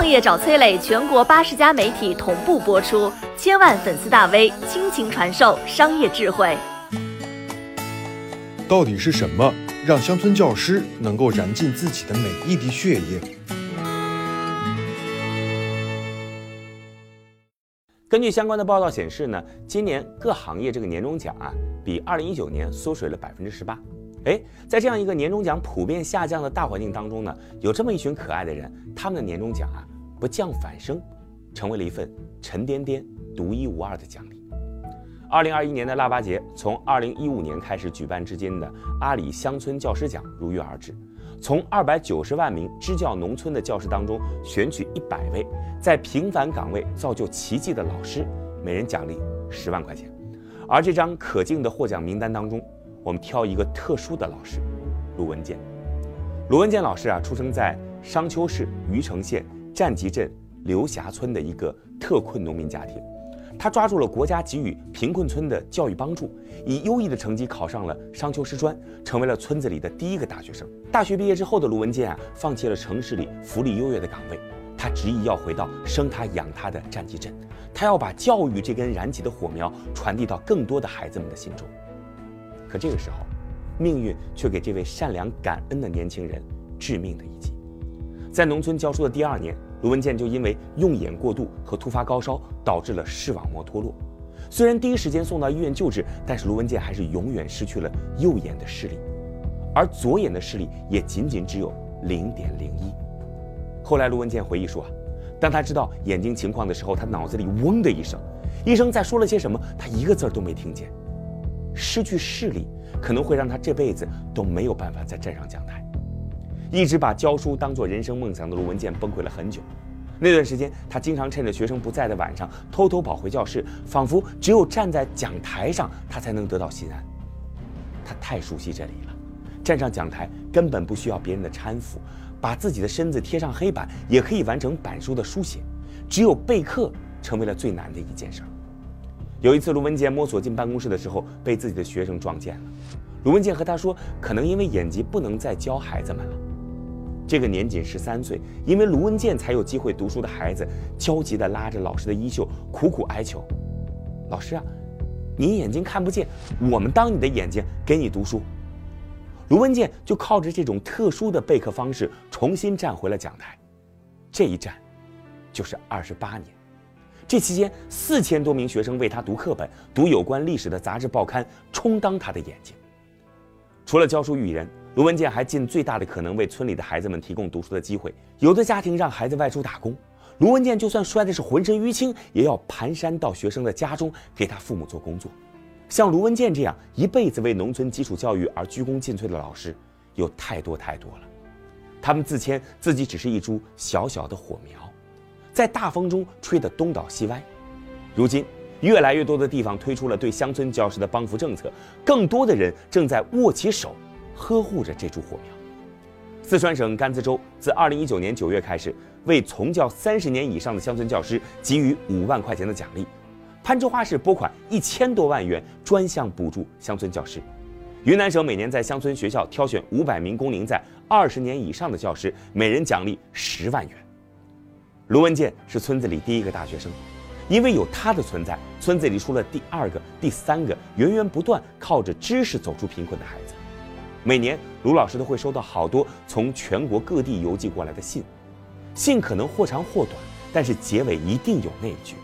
创业找崔磊，全国八十家媒体同步播出，千万粉丝大 V 倾情传授商业智慧。到底是什么让乡村教师能够燃尽自己的每一滴血液？根据相关的报道显示呢，今年各行业这个年终奖啊，比二零一九年缩水了百分之十八。哎，在这样一个年终奖普遍下降的大环境当中呢，有这么一群可爱的人，他们的年终奖啊不降反升，成为了一份沉甸甸、独一无二的奖励。二零二一年的腊八节，从二零一五年开始举办至今的阿里乡村教师奖如约而至。从二百九十万名支教农村的教师当中选取一百位在平凡岗位造就奇迹的老师，每人奖励十万块钱。而这张可敬的获奖名单当中，我们挑一个特殊的老师，卢文健。卢文健老师啊，出生在商丘市虞城县战集镇刘霞村的一个特困农民家庭。他抓住了国家给予贫困村的教育帮助，以优异的成绩考上了商丘师专，成为了村子里的第一个大学生。大学毕业之后的卢文健啊，放弃了城市里福利优越的岗位，他执意要回到生他养他的战集镇，他要把教育这根燃起的火苗传递到更多的孩子们的心中。可这个时候，命运却给这位善良感恩的年轻人致命的一击，在农村教书的第二年。卢文健就因为用眼过度和突发高烧，导致了视网膜脱落。虽然第一时间送到医院救治，但是卢文健还是永远失去了右眼的视力，而左眼的视力也仅仅只有零点零一。后来卢文健回忆说啊，当他知道眼睛情况的时候，他脑子里嗡的一声，医生在说了些什么，他一个字都没听见。失去视力可能会让他这辈子都没有办法再站上讲台。一直把教书当做人生梦想的卢文健崩溃了很久。那段时间，他经常趁着学生不在的晚上偷偷跑回教室，仿佛只有站在讲台上，他才能得到心安。他太熟悉这里了，站上讲台根本不需要别人的搀扶，把自己的身子贴上黑板也可以完成板书的书写，只有备课成为了最难的一件事。有一次，卢文健摸索进办公室的时候，被自己的学生撞见了。卢文健和他说：“可能因为眼疾，不能再教孩子们了。”这个年仅十三岁，因为卢文健才有机会读书的孩子，焦急地拉着老师的衣袖，苦苦哀求：“老师啊，你眼睛看不见，我们当你的眼睛给你读书。”卢文健就靠着这种特殊的备课方式，重新站回了讲台。这一站，就是二十八年。这期间，四千多名学生为他读课本，读有关历史的杂志报刊，充当他的眼睛。除了教书育人。卢文健还尽最大的可能为村里的孩子们提供读书的机会。有的家庭让孩子外出打工，卢文健就算摔的是浑身淤青，也要蹒跚到学生的家中给他父母做工作。像卢文健这样一辈子为农村基础教育而鞠躬尽瘁的老师，有太多太多了。他们自谦自己只是一株小小的火苗，在大风中吹得东倒西歪。如今，越来越多的地方推出了对乡村教师的帮扶政策，更多的人正在握起手。呵护着这株火苗。四川省甘孜州自二零一九年九月开始，为从教三十年以上的乡村教师给予五万块钱的奖励。攀枝花市拨款一千多万元专项补助乡村教师。云南省每年在乡村学校挑选五百名工龄在二十年以上的教师，每人奖励十万元。卢文健是村子里第一个大学生，因为有他的存在，村子里出了第二个、第三个源源不断靠着知识走出贫困的孩子。每年，卢老师都会收到好多从全国各地邮寄过来的信，信可能或长或短，但是结尾一定有那一句：“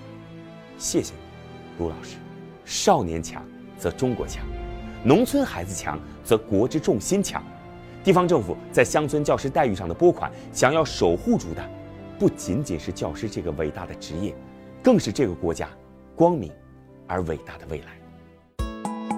谢谢你，卢老师。”少年强则中国强，农村孩子强则国之重心强。地方政府在乡村教师待遇上的拨款，想要守护住的，不仅仅是教师这个伟大的职业，更是这个国家光明而伟大的未来。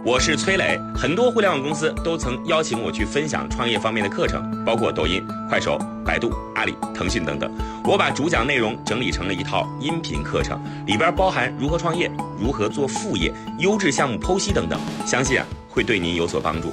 我是崔磊，很多互联网公司都曾邀请我去分享创业方面的课程，包括抖音、快手、百度、阿里、腾讯等等。我把主讲内容整理成了一套音频课程，里边包含如何创业、如何做副业、优质项目剖析等等，相信啊会对您有所帮助。